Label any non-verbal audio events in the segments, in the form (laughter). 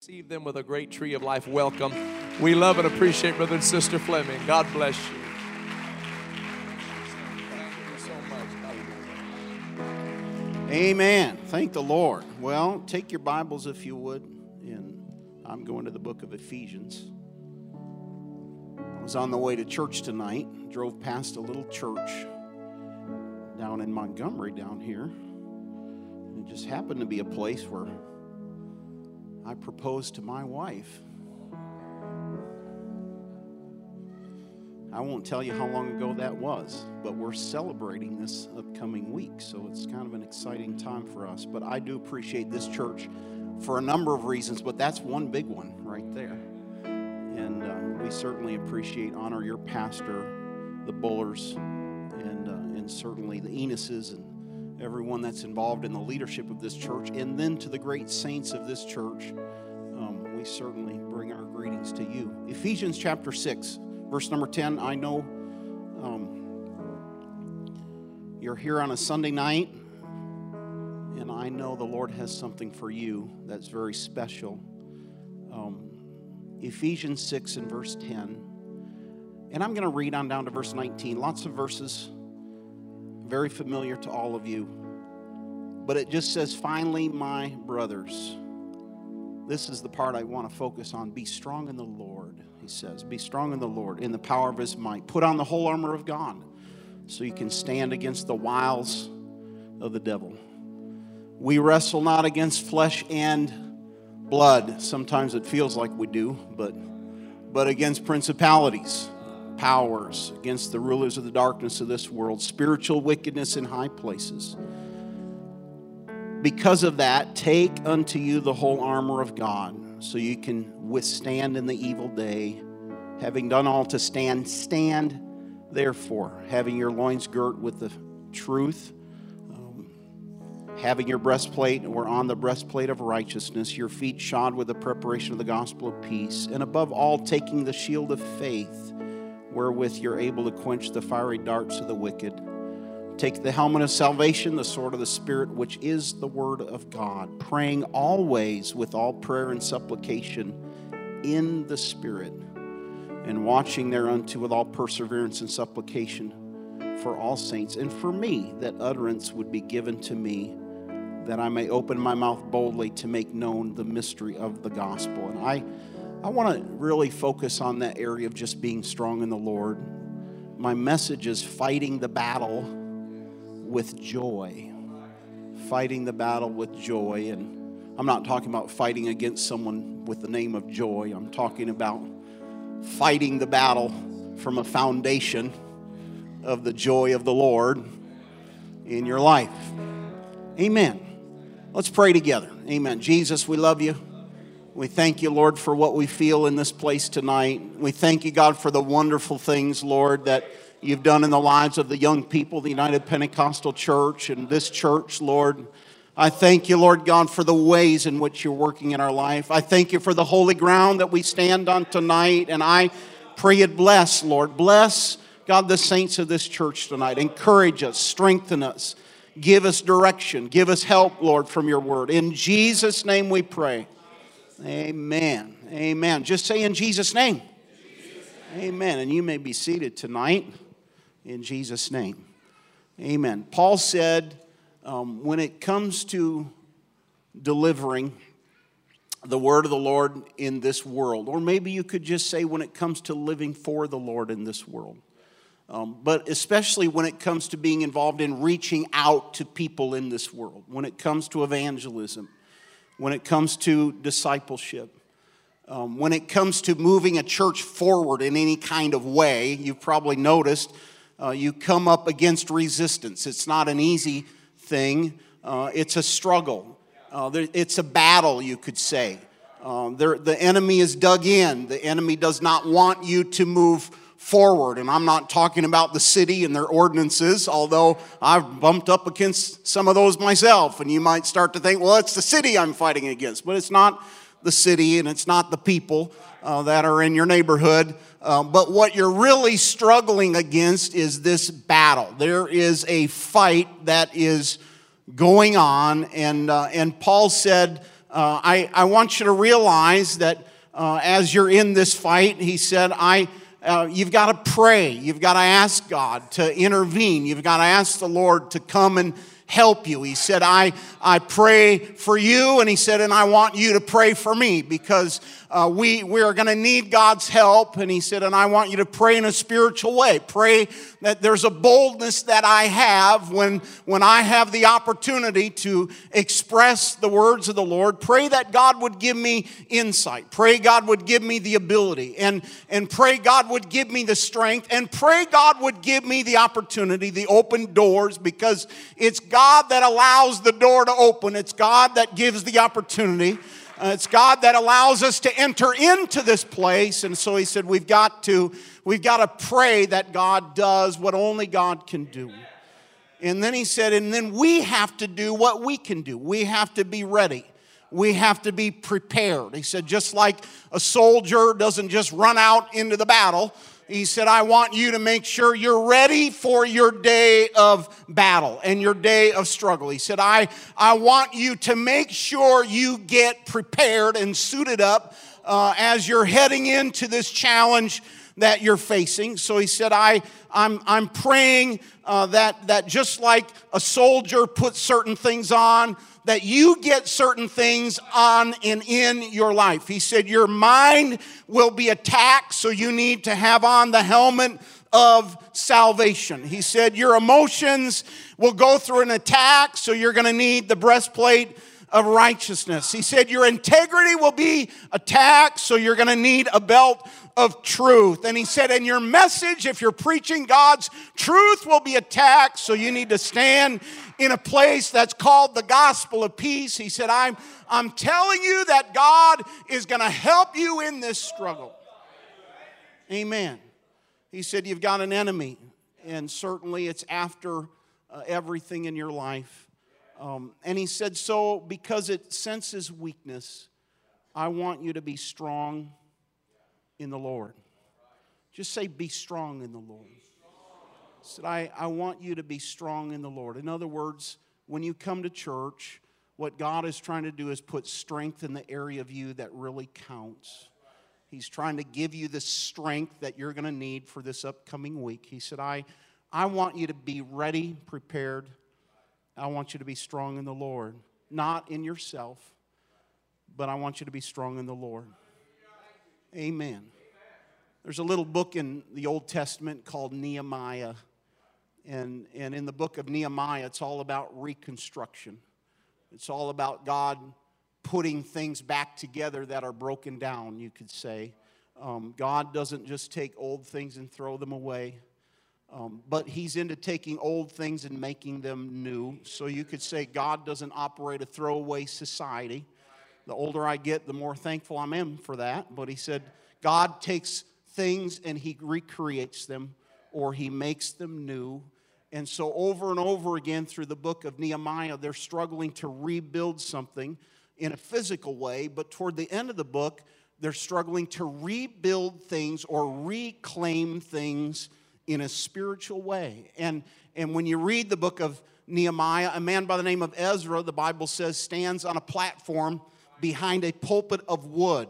Receive them with a great tree of life welcome. We love and appreciate Brother and Sister Fleming. God bless you. Amen. Thank the Lord. Well, take your Bibles if you would, and I'm going to the book of Ephesians. I was on the way to church tonight, drove past a little church down in Montgomery down here. It just happened to be a place where I proposed to my wife. I won't tell you how long ago that was, but we're celebrating this upcoming week, so it's kind of an exciting time for us. But I do appreciate this church for a number of reasons, but that's one big one right there. And uh, we certainly appreciate, honor your pastor, the Bullers, and, uh, and certainly the Enuses and everyone that's involved in the leadership of this church, and then to the great saints of this church, um, we certainly bring our greetings to you. Ephesians chapter 6, verse number 10. I know um, you're here on a Sunday night, and I know the Lord has something for you that's very special. Um, Ephesians 6 and verse 10. And I'm going to read on down to verse 19. Lots of verses very familiar to all of you. But it just says, finally, my brothers. This is the part I want to focus on. Be strong in the Lord, he says. Be strong in the Lord, in the power of his might. Put on the whole armor of God so you can stand against the wiles of the devil. We wrestle not against flesh and blood. Sometimes it feels like we do, but, but against principalities powers, against the rulers of the darkness of this world, spiritual wickedness in high places. Because of that, take unto you the whole armor of God, so you can withstand in the evil day. Having done all to stand, stand therefore, having your loins girt with the truth, um, having your breastplate or on the breastplate of righteousness, your feet shod with the preparation of the gospel of peace, and above all, taking the shield of faith wherewith you're able to quench the fiery darts of the wicked. Take the helmet of salvation, the sword of the Spirit, which is the word of God, praying always with all prayer and supplication in the Spirit, and watching thereunto with all perseverance and supplication for all saints, and for me, that utterance would be given to me, that I may open my mouth boldly to make known the mystery of the gospel. And I I want to really focus on that area of just being strong in the Lord. My message is fighting the battle with joy. Fighting the battle with joy. And I'm not talking about fighting against someone with the name of joy, I'm talking about fighting the battle from a foundation of the joy of the Lord in your life. Amen. Let's pray together. Amen. Jesus, we love you. We thank you, Lord, for what we feel in this place tonight. We thank you, God, for the wonderful things, Lord, that you've done in the lives of the young people, the United Pentecostal Church, and this church, Lord. I thank you, Lord God, for the ways in which you're working in our life. I thank you for the holy ground that we stand on tonight, and I pray it bless, Lord. Bless, God, the saints of this church tonight. Encourage us, strengthen us, give us direction, give us help, Lord, from your word. In Jesus' name we pray. Amen. Amen. Just say in Jesus' name. Jesus name. Amen. And you may be seated tonight in Jesus' name. Amen. Paul said, um, when it comes to delivering the word of the Lord in this world, or maybe you could just say when it comes to living for the Lord in this world, um, but especially when it comes to being involved in reaching out to people in this world, when it comes to evangelism when it comes to discipleship. Um, when it comes to moving a church forward in any kind of way, you've probably noticed uh, you come up against resistance. It's not an easy thing, uh, it's a struggle, uh, there, it's a battle, you could say. Um, there, the enemy is dug in, the enemy does not want you to move forward. And I'm not talking about the city and their ordinances, although I've bumped up against some of those myself. And you might start to think, well, it's the city I'm fighting against. But it's not the city and it's not the people uh, that are in your neighborhood. Uh, but what you're really struggling against is this battle. There is a fight that is going on. And, uh, and Paul said, uh, I, I want you to realize that uh, as you're in this fight, he said, I, uh, you've got to pray. You've got to ask God to intervene. You've got to ask the Lord to come and help you. He said, I, I pray for you, and he said, and I want you to pray for me because uh, we, we are going to need God's help. And he said, and I want you to pray in a spiritual way. Pray that there's a boldness that I have when, when I have the opportunity to express the words of the Lord. Pray that God would give me insight. Pray God would give me the ability. And, and pray God would give me the strength. And pray God would give me the opportunity, the open doors, because it's God that allows the door to open. It's God that gives the opportunity. Uh, it's God that allows us to enter into this place. And so he said, we've got to, we've got to pray that God does what only God can do. And then he said, and then we have to do what we can do. We have to be ready. We have to be prepared. He said, just like a soldier doesn't just run out into the battle, he said, I want you to make sure you're ready for your day of battle and your day of struggle. He said, I, I want you to make sure you get prepared and suited up uh, as you're heading into this challenge that you're facing. So he said, I, I'm, I'm praying uh, that, that just like a soldier puts certain things on, that you get certain things on and in your life. He said, Your mind will be attacked, so you need to have on the helmet of salvation. He said, Your emotions will go through an attack, so you're going to need the breastplate of righteousness. He said, Your integrity will be attacked, so you're going to need a belt of truth. And he said, And your message, if you're preaching God's truth, will be attacked, so you need to stand in a place that's called the gospel of peace. He said, I'm, I'm telling you that God is going to help you in this struggle. Amen. He said, You've got an enemy, and certainly it's after uh, everything in your life. Um, and he said, So because it senses weakness, I want you to be strong in the Lord. Just say, Be strong in the Lord said, I, I want you to be strong in the Lord. In other words, when you come to church, what God is trying to do is put strength in the area of you that really counts. He's trying to give you the strength that you're going to need for this upcoming week. He said, I, I want you to be ready, prepared. I want you to be strong in the Lord, not in yourself, but I want you to be strong in the Lord. Amen. There's a little book in the Old Testament called Nehemiah. And, and in the book of Nehemiah, it's all about reconstruction. It's all about God putting things back together that are broken down, you could say. Um, God doesn't just take old things and throw them away, um, but He's into taking old things and making them new. So you could say God doesn't operate a throwaway society. The older I get, the more thankful I am for that. But He said God takes things and He recreates them or he makes them new. And so, over and over again through the book of Nehemiah, they're struggling to rebuild something in a physical way, but toward the end of the book, they're struggling to rebuild things or reclaim things in a spiritual way. And, and when you read the book of Nehemiah, a man by the name of Ezra, the Bible says, stands on a platform behind a pulpit of wood.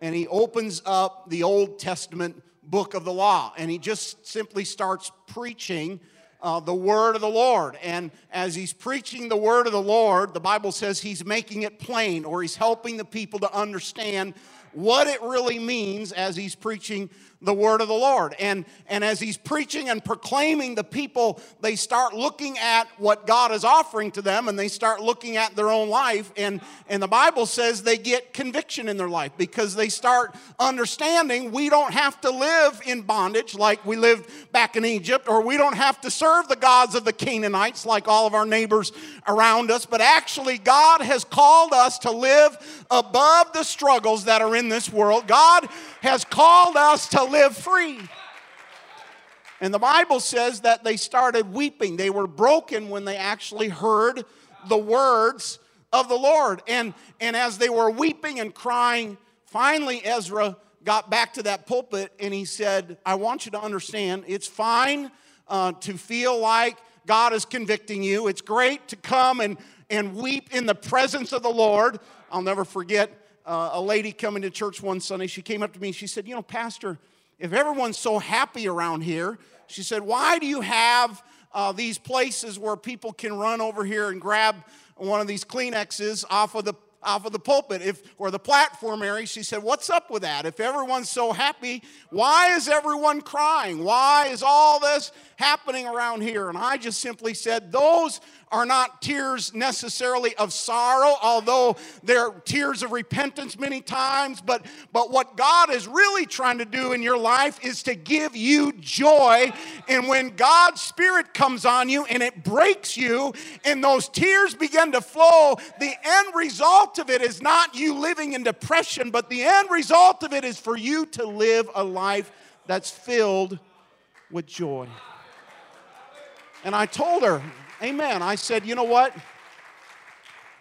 And he opens up the Old Testament book of the law. And he just simply starts preaching uh, the word of the Lord. And as he's preaching the word of the Lord, the Bible says he's making it plain or he's helping the people to understand what it really means as he's preaching the word of the Lord. And, and as he's preaching and proclaiming, the people, they start looking at what God is offering to them and they start looking at their own life. And, and the Bible says they get conviction in their life because they start understanding we don't have to live in bondage like we lived back in Egypt, or we don't have to serve the gods of the Canaanites like all of our neighbors around us, but actually, God has called us to live above the struggles that are in this world. God has called us to live free. And the Bible says that they started weeping. They were broken when they actually heard the words of the Lord. And, and as they were weeping and crying, finally Ezra got back to that pulpit and he said, I want you to understand it's fine uh, to feel like God is convicting you. It's great to come and, and weep in the presence of the Lord. I'll never forget uh, a lady coming to church one Sunday. She came up to me and she said, You know, Pastor, if everyone's so happy around here, she said, Why do you have uh, these places where people can run over here and grab one of these Kleenexes off of the off of the pulpit? If or the platform area. She said what's up with that? If everyone's so happy why is everyone crying? Why is all this happening around here? And i just simply said those are not tears necessarily of sorrow, although they're tears of repentance many times. But, but what God is really trying to do in your life is to give you joy. And when God's Spirit comes on you and it breaks you, and those tears begin to flow, the end result of it is not you living in depression, but the end result of it is for you to live a life that's filled with joy. And I told her, Amen. I said, you know what?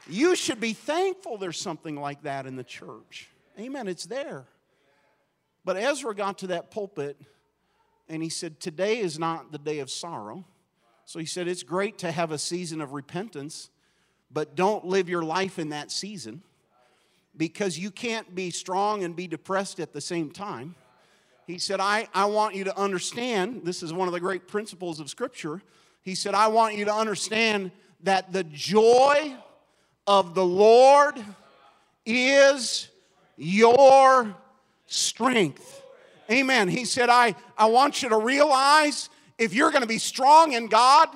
You should be thankful there's something like that in the church. Amen. It's there. But Ezra got to that pulpit and he said, Today is not the day of sorrow. So he said, It's great to have a season of repentance, but don't live your life in that season because you can't be strong and be depressed at the same time. He said, I, I want you to understand this is one of the great principles of Scripture he said, I want you to understand that the joy of the Lord is your strength. Amen. He said, I, I want you to realize if you're going to be strong in God,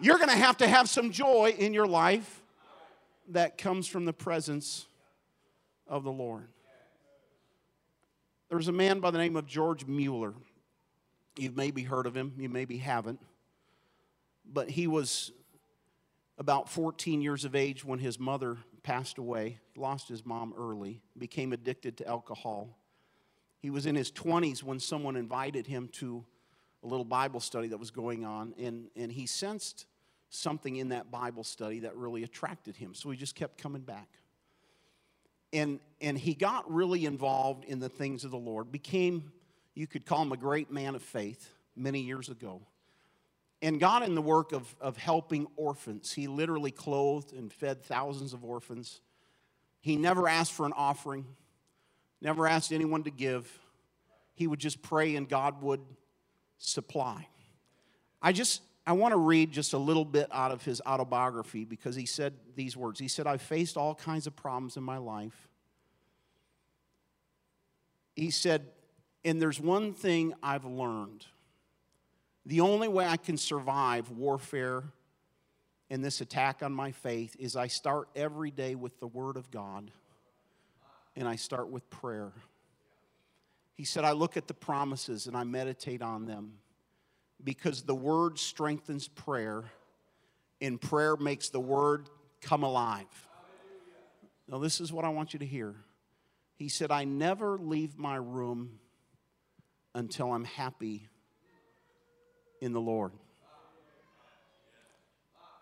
you're going to have to have some joy in your life that comes from the presence of the Lord. There's a man by the name of George Mueller. You've maybe heard of him, you maybe haven't but he was about 14 years of age when his mother passed away, lost his mom early, became addicted to alcohol. He was in his 20s when someone invited him to a little Bible study that was going on, and, and he sensed something in that Bible study that really attracted him. So he just kept coming back. And, and he got really involved in the things of the Lord, became, you could call him a great man of faith many years ago and got in the work of, of helping orphans. He literally clothed and fed thousands of orphans. He never asked for an offering, never asked anyone to give. He would just pray and God would supply. I just, I want to read just a little bit out of his autobiography because he said these words. He said, I've faced all kinds of problems in my life. He said, and there's one thing I've learned the only way I can survive warfare and this attack on my faith is I start every day with the Word of God and I start with prayer. He said, I look at the promises and I meditate on them because the Word strengthens prayer and prayer makes the Word come alive. Now, this is what I want you to hear. He said, I never leave my room until I'm happy in the Lord.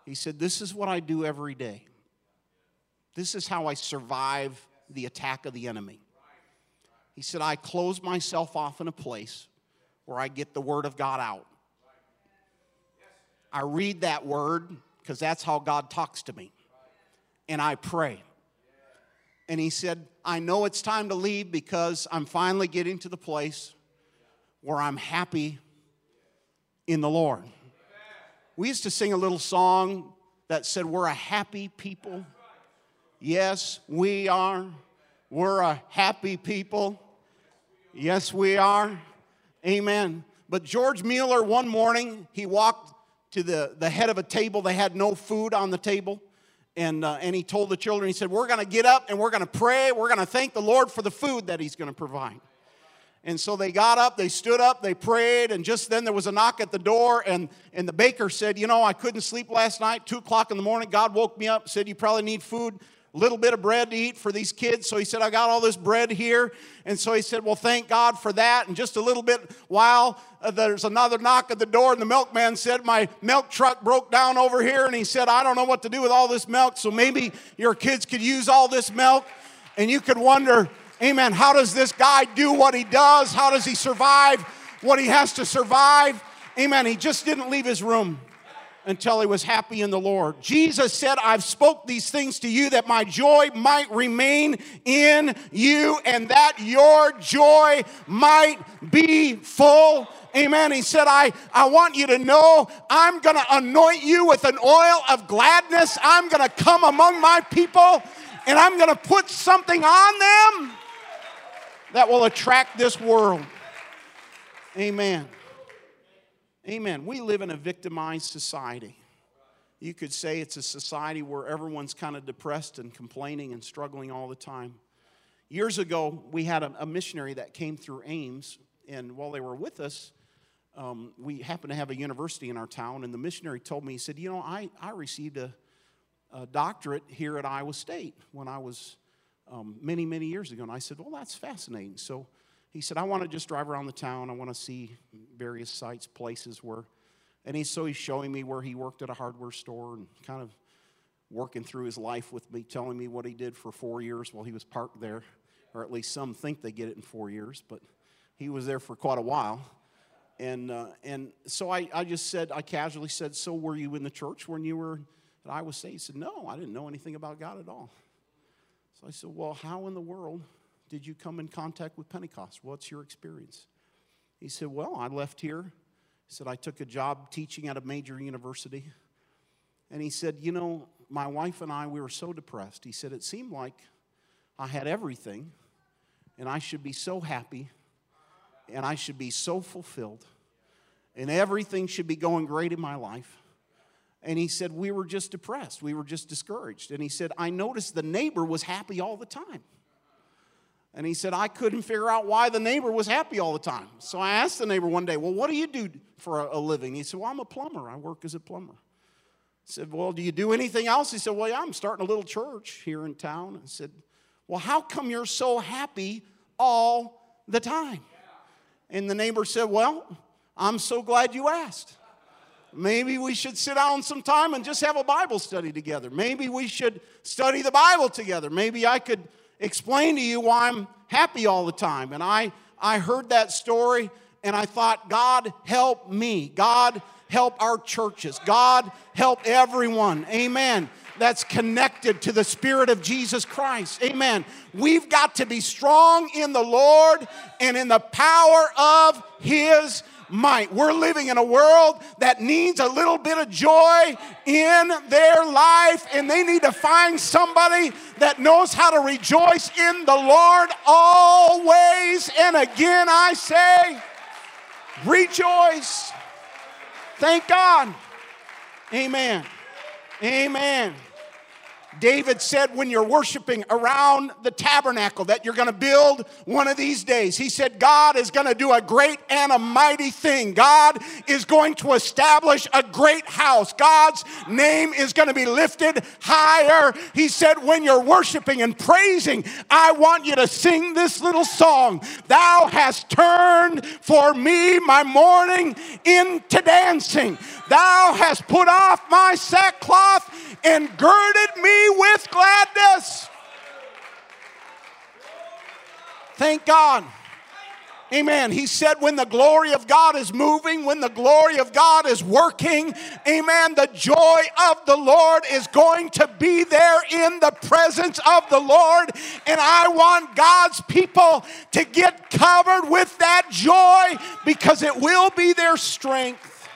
He said, This is what I do every day. This is how I survive the attack of the enemy. He said, I close myself off in a place where I get the Word of God out. I read that Word because that's how God talks to me. And I pray. And he said, I know it's time to leave because I'm finally getting to the place where I'm happy in the Lord. We used to sing a little song that said, We're a happy people. Yes, we are. We're a happy people. Yes, we are. Amen. But George Mueller, one morning, he walked to the, the head of a table. They had no food on the table. And, uh, and he told the children, he said, We're going to get up and we're going to pray. We're going to thank the Lord for the food that he's going to provide. And so they got up, they stood up, they prayed, and just then there was a knock at the door, and, and the baker said, You know, I couldn't sleep last night, two o'clock in the morning. God woke me up, said, You probably need food, a little bit of bread to eat for these kids. So he said, I got all this bread here. And so he said, Well, thank God for that. And just a little bit while uh, there's another knock at the door, and the milkman said, My milk truck broke down over here. And he said, I don't know what to do with all this milk, so maybe your kids could use all this milk. And you could wonder, Amen. How does this guy do what he does? How does he survive what he has to survive? Amen. He just didn't leave his room until he was happy in the Lord. Jesus said, I've spoke these things to you that my joy might remain in you and that your joy might be full. Amen. He said, I, I want you to know I'm going to anoint you with an oil of gladness. I'm going to come among my people and I'm going to put something on them that will attract this world. Amen. Amen. We live in a victimized society. You could say it's a society where everyone's kind of depressed and complaining and struggling all the time. Years ago, we had a, a missionary that came through Ames, and while they were with us, um, we happened to have a university in our town, and the missionary told me, he said, You know, I, I received a, a doctorate here at Iowa State when I was um, many, many years ago. And I said, Well, that's fascinating. So he said, I want to just drive around the town. I want to see various sites, places where. And he, so he's showing me where he worked at a hardware store and kind of working through his life with me, telling me what he did for four years while he was parked there. Or at least some think they get it in four years, but he was there for quite a while. And, uh, and so I, I just said, I casually said, So were you in the church when you were at Iowa State? He said, No, I didn't know anything about God at all. So I said, Well, how in the world did you come in contact with Pentecost? What's your experience? He said, Well, I left here. He said, I took a job teaching at a major university. And he said, You know, my wife and I, we were so depressed. He said, It seemed like I had everything, and I should be so happy, and I should be so fulfilled, and everything should be going great in my life. And he said, We were just depressed. We were just discouraged. And he said, I noticed the neighbor was happy all the time. And he said, I couldn't figure out why the neighbor was happy all the time. So I asked the neighbor one day, Well, what do you do for a, living? He said, Well, I'm a plumber. I work as a plumber. I said, Well, do you do anything else? He said, Well, yeah, I'm starting a little church here in town. I said, Well, how come you're so happy all the time? And the neighbor said, Well, I'm so glad you asked. Maybe we should sit down sometime and just have a Bible study together. Maybe we should study the Bible together. Maybe I could explain to you why I'm happy all the time. And I, I heard that story and I thought, God, help me. God, help our churches. God, help everyone. Amen. That's connected to the Spirit of Jesus Christ. Amen. We've got to be strong in the Lord and in the power of His might. We're living in a world that needs a little bit of joy in their life, and they need to find somebody that knows how to rejoice in the Lord always. And again, I say, rejoice. Thank God. Amen. Amen. David said, when you're worshiping around the tabernacle that you're going to build one of these days, he said, God is going to do a great and a mighty thing. God is going to establish a great house. God's name is going to be lifted higher. He said, when you're worshiping and praising, I want you to sing this little song Thou hast turned for me my mourning into dancing. Thou hast put off my sackcloth and girded me with gladness. Thank God. Amen. He said, when the glory of God is moving, when the glory of God is working, amen, the joy of the Lord is going to be there in the presence of the Lord. And I want God's people to get covered with that joy because it will be their strength.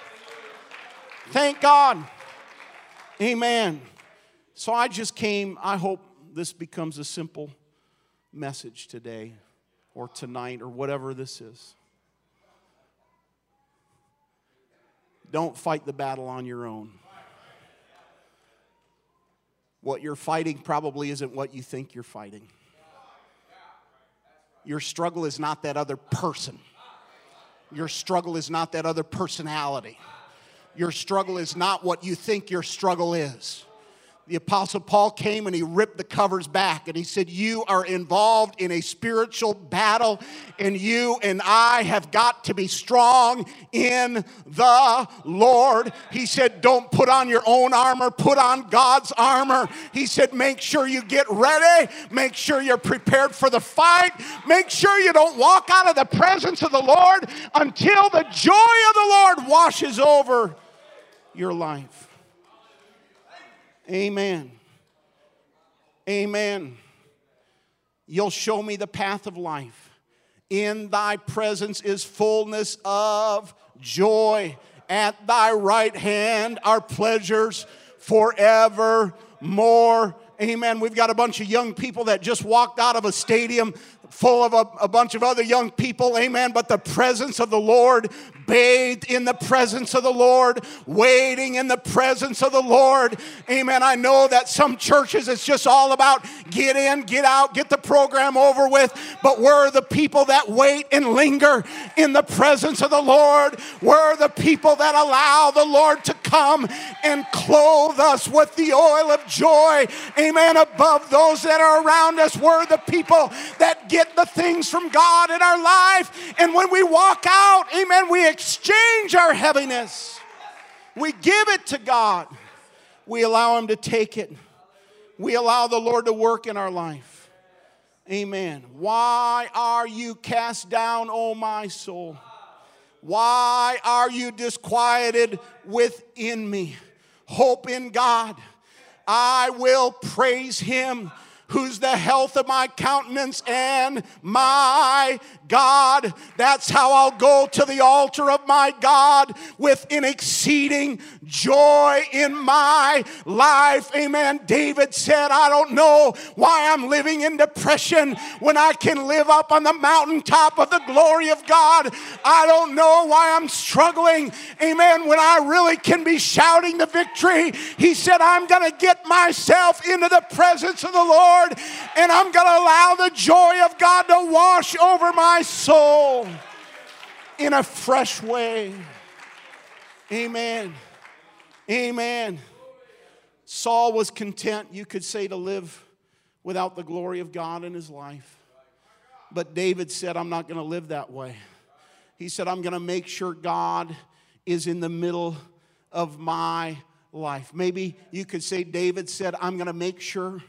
Thank God. Amen. So I just came. I hope this becomes a simple message today or tonight or whatever this is. Don't fight the battle on your own. What you're fighting probably isn't what you think you're fighting. Your struggle is not that other person. Your struggle is not that other personality. Your struggle is not what you think your struggle is. The Apostle Paul came and he ripped the covers back and he said, You are involved in a spiritual battle, and you and I have got to be strong in the Lord. He said, Don't put on your own armor, put on God's armor. He said, Make sure you get ready, make sure you're prepared for the fight, make sure you don't walk out of the presence of the Lord until the joy of the Lord washes over your life. Amen. Amen. You'll show me the path of life. In thy presence is fullness of joy. At thy right hand are pleasures forevermore. Amen. We've got a bunch of young people that just walked out of a stadium full of a, a, bunch of other young people, amen. But the presence of the Lord, bathed in the presence of the Lord, waiting in the presence of the Lord, amen. I know that some churches it's just all about get in, get out, get the program over with, but we're the people that wait and linger in the presence of the Lord. We're the people that allow the Lord to come and clothe us with the oil of joy, amen, above those that are around us. We're the people that get the things from God in our life. And when we walk out, amen, we exchange our heaviness. We give it to God. We allow Him to take it. We allow the Lord to work in our life. Amen. Why are you cast down, O my soul? Why are you disquieted within me? Hope in God. I will praise Him who's the health of my countenance and my God. That's how I'll go to the altar of my God with an exceeding joy in my life. Amen. David said, I don't know why I'm living in depression when I can live up on the mountaintop of the glory of God. I don't know why I'm struggling. Amen. When I really can be shouting the victory. He said, I'm going to get myself into the presence of the Lord and I'm going to allow the joy of God to wash over my my soul in a fresh way. Amen. Amen. Saul was content, you could say, to live without the glory of God in his life. But David said, I'm not going to live that way. He said, I'm going to make sure God is in the middle of my life. Maybe you could say, David said, I'm going to make sure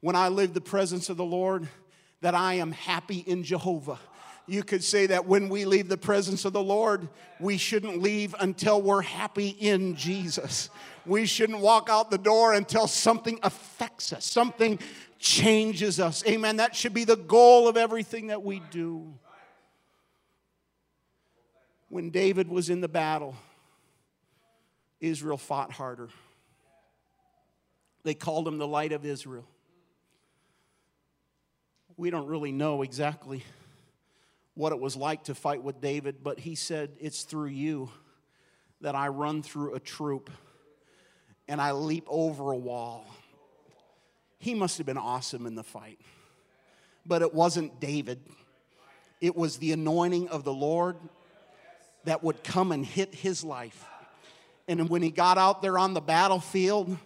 when I live the presence of the Lord that I am happy in Jehovah you could say that when we leave the presence of the Lord, we shouldn't leave until we're happy in Jesus. We shouldn't walk out the door until something affects us, something changes us. Amen. That should be the goal of everything that we do. When David was in the battle, Israel fought harder. They called him the light of Israel. We don't really know exactly what it was like to fight with David, but he said, It's through you that I run through a troop and I leap over a wall. He must have been awesome in the fight. But it wasn't David, it was the anointing of the Lord that would come and hit his life. And when he got out there on the battlefield,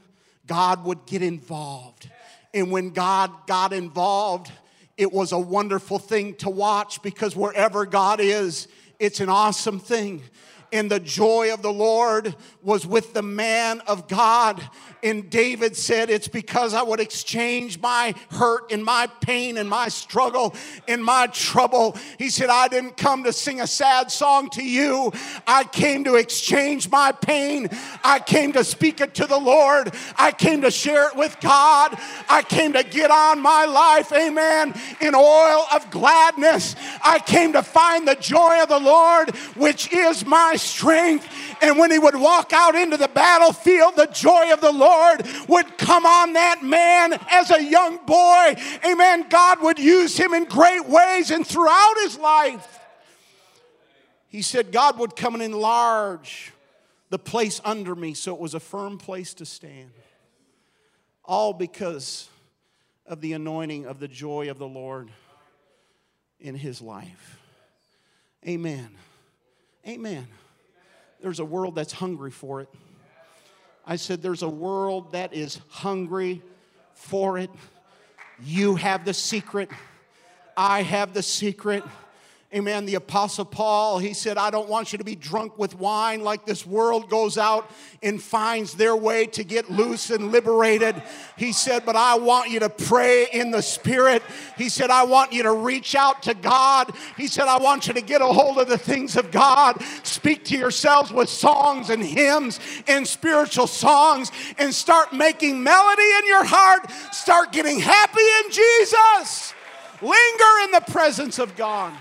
God would get involved. And when God got involved, it was a wonderful thing to watch because wherever God is, it's an awesome thing. And the joy of the Lord was with the man of God and David said, It's because I would exchange my hurt and my pain and my struggle and my trouble. He said, I didn't come to sing a sad song to you. I came to exchange my pain. I came to speak it to the Lord. I came to share it with God. I came to get on my life, amen, in oil of gladness. I came to find the joy of the Lord, which is my strength. And when he would walk out into the battlefield, the joy of the Lord would come on that man as a young boy. Amen. God would use him in great ways and throughout his life. He said God would come and enlarge the place under me so it was a firm place to stand. All because of the anointing of the joy of the Lord in his life. Amen. Amen. There's a world that's hungry for it. I said, There's a world that is hungry for it. You have the secret. I have the secret. Amen. The Apostle Paul, he said, I don't want you to be drunk with wine like this world goes out and finds their way to get loose and liberated. He said, but I want you to pray in the Spirit. He said, I want you to reach out to God. He said, I want you to get a hold of the things of God. Speak to yourselves with songs and hymns and spiritual songs and start making melody in your heart. Start getting happy in Jesus. Linger in the presence of God.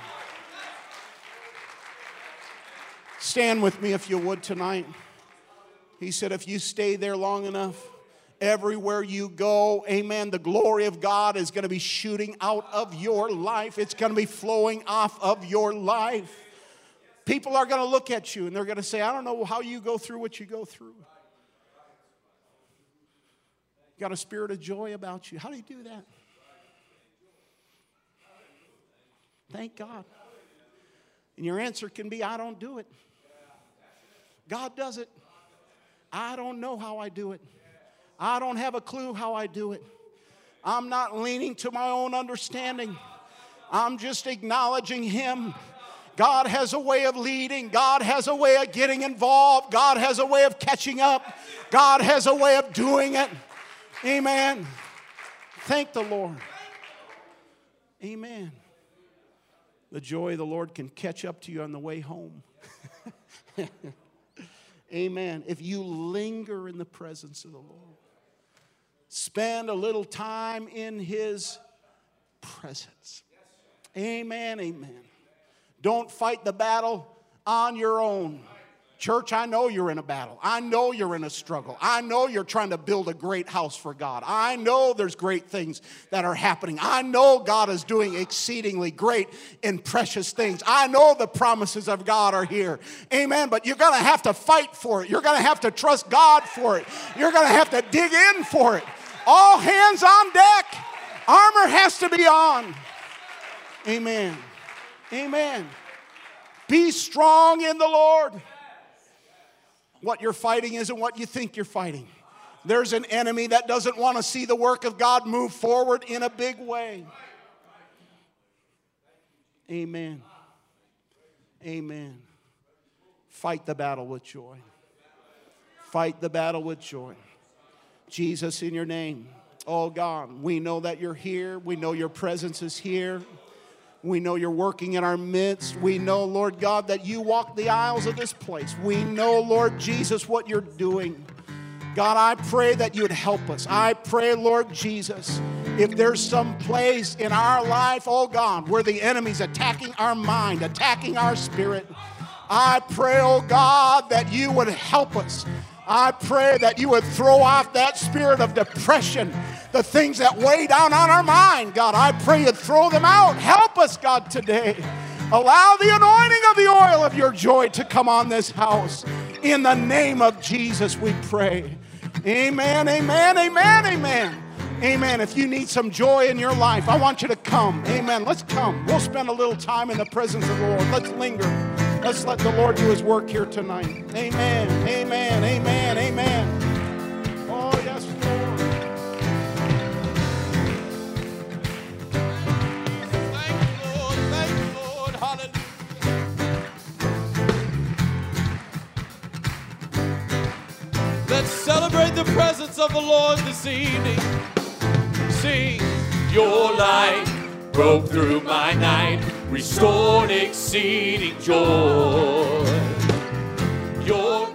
Stand with me if you would tonight. He said, if you stay there long enough, everywhere you go, amen, the glory of God is going to be shooting out of your life. It's going to be flowing off of your life. People are going to look at you and they're going to say, I don't know how you go through what you go through. You got a spirit of joy about you. How do you do that? Thank God. And your answer can be, I don't do it. God does it. I don't know how I do it. I don't have a clue how I do it. I'm not leaning to my own understanding. I'm just acknowledging Him. God has a way of leading. God has a way of getting involved. God has a way of catching up. God has a way of doing it. Amen. Thank the Lord. Amen. The joy of the Lord can catch up to you on the way home. (laughs) Amen. If you linger in the presence of the Lord, spend a little time in His presence. Amen. Amen. Don't fight the battle on your own. Church, I know you're in a battle. I know you're in a struggle. I know you're trying to build a great house for God. I know there's great things that are happening. I know God is doing exceedingly great and precious things. I know the promises of God are here. Amen. But you're going to have to fight for it. You're going to have to trust God for it. You're going to have to dig in for it. All hands on deck. Armor has to be on. Amen. Amen. Be strong in the Lord what you're fighting isn't what you think you're fighting. There's an enemy that doesn't want to see the work of God move forward in a big way. Amen. Amen. Fight the battle with joy. Fight the battle with joy. Jesus, in your name. Oh God, we know that you're here. We know your presence is here. We know you're working in our midst. We know, Lord God, that you walk the aisles of this place. We know, Lord Jesus, what you're doing. God, I pray that you'd help us. I pray, Lord Jesus, if there's some place in our life, oh God, where the enemy's attacking our mind, attacking our spirit, I pray, oh God, that you would help us. I pray that you would throw off that spirit of depression, the things that weigh down on our mind. God, I pray you'd throw them out. Help us, God, today. Allow the anointing of the oil of your joy to come on this house. In the name of Jesus, we pray. Amen, amen, amen, amen. Amen. If you need some joy in your life, I want you to come. Amen. Let's come. We'll spend a little time in the presence of the Lord. Let's linger. Let's let the Lord do his work here tonight. Amen. Amen. Amen. Amen. Oh, yes, Lord. Thank you, Lord. Thank you, Lord. Hallelujah. Let's celebrate the presence of the Lord this evening. Sing, Your light broke through my night, restored exceeding joy. Your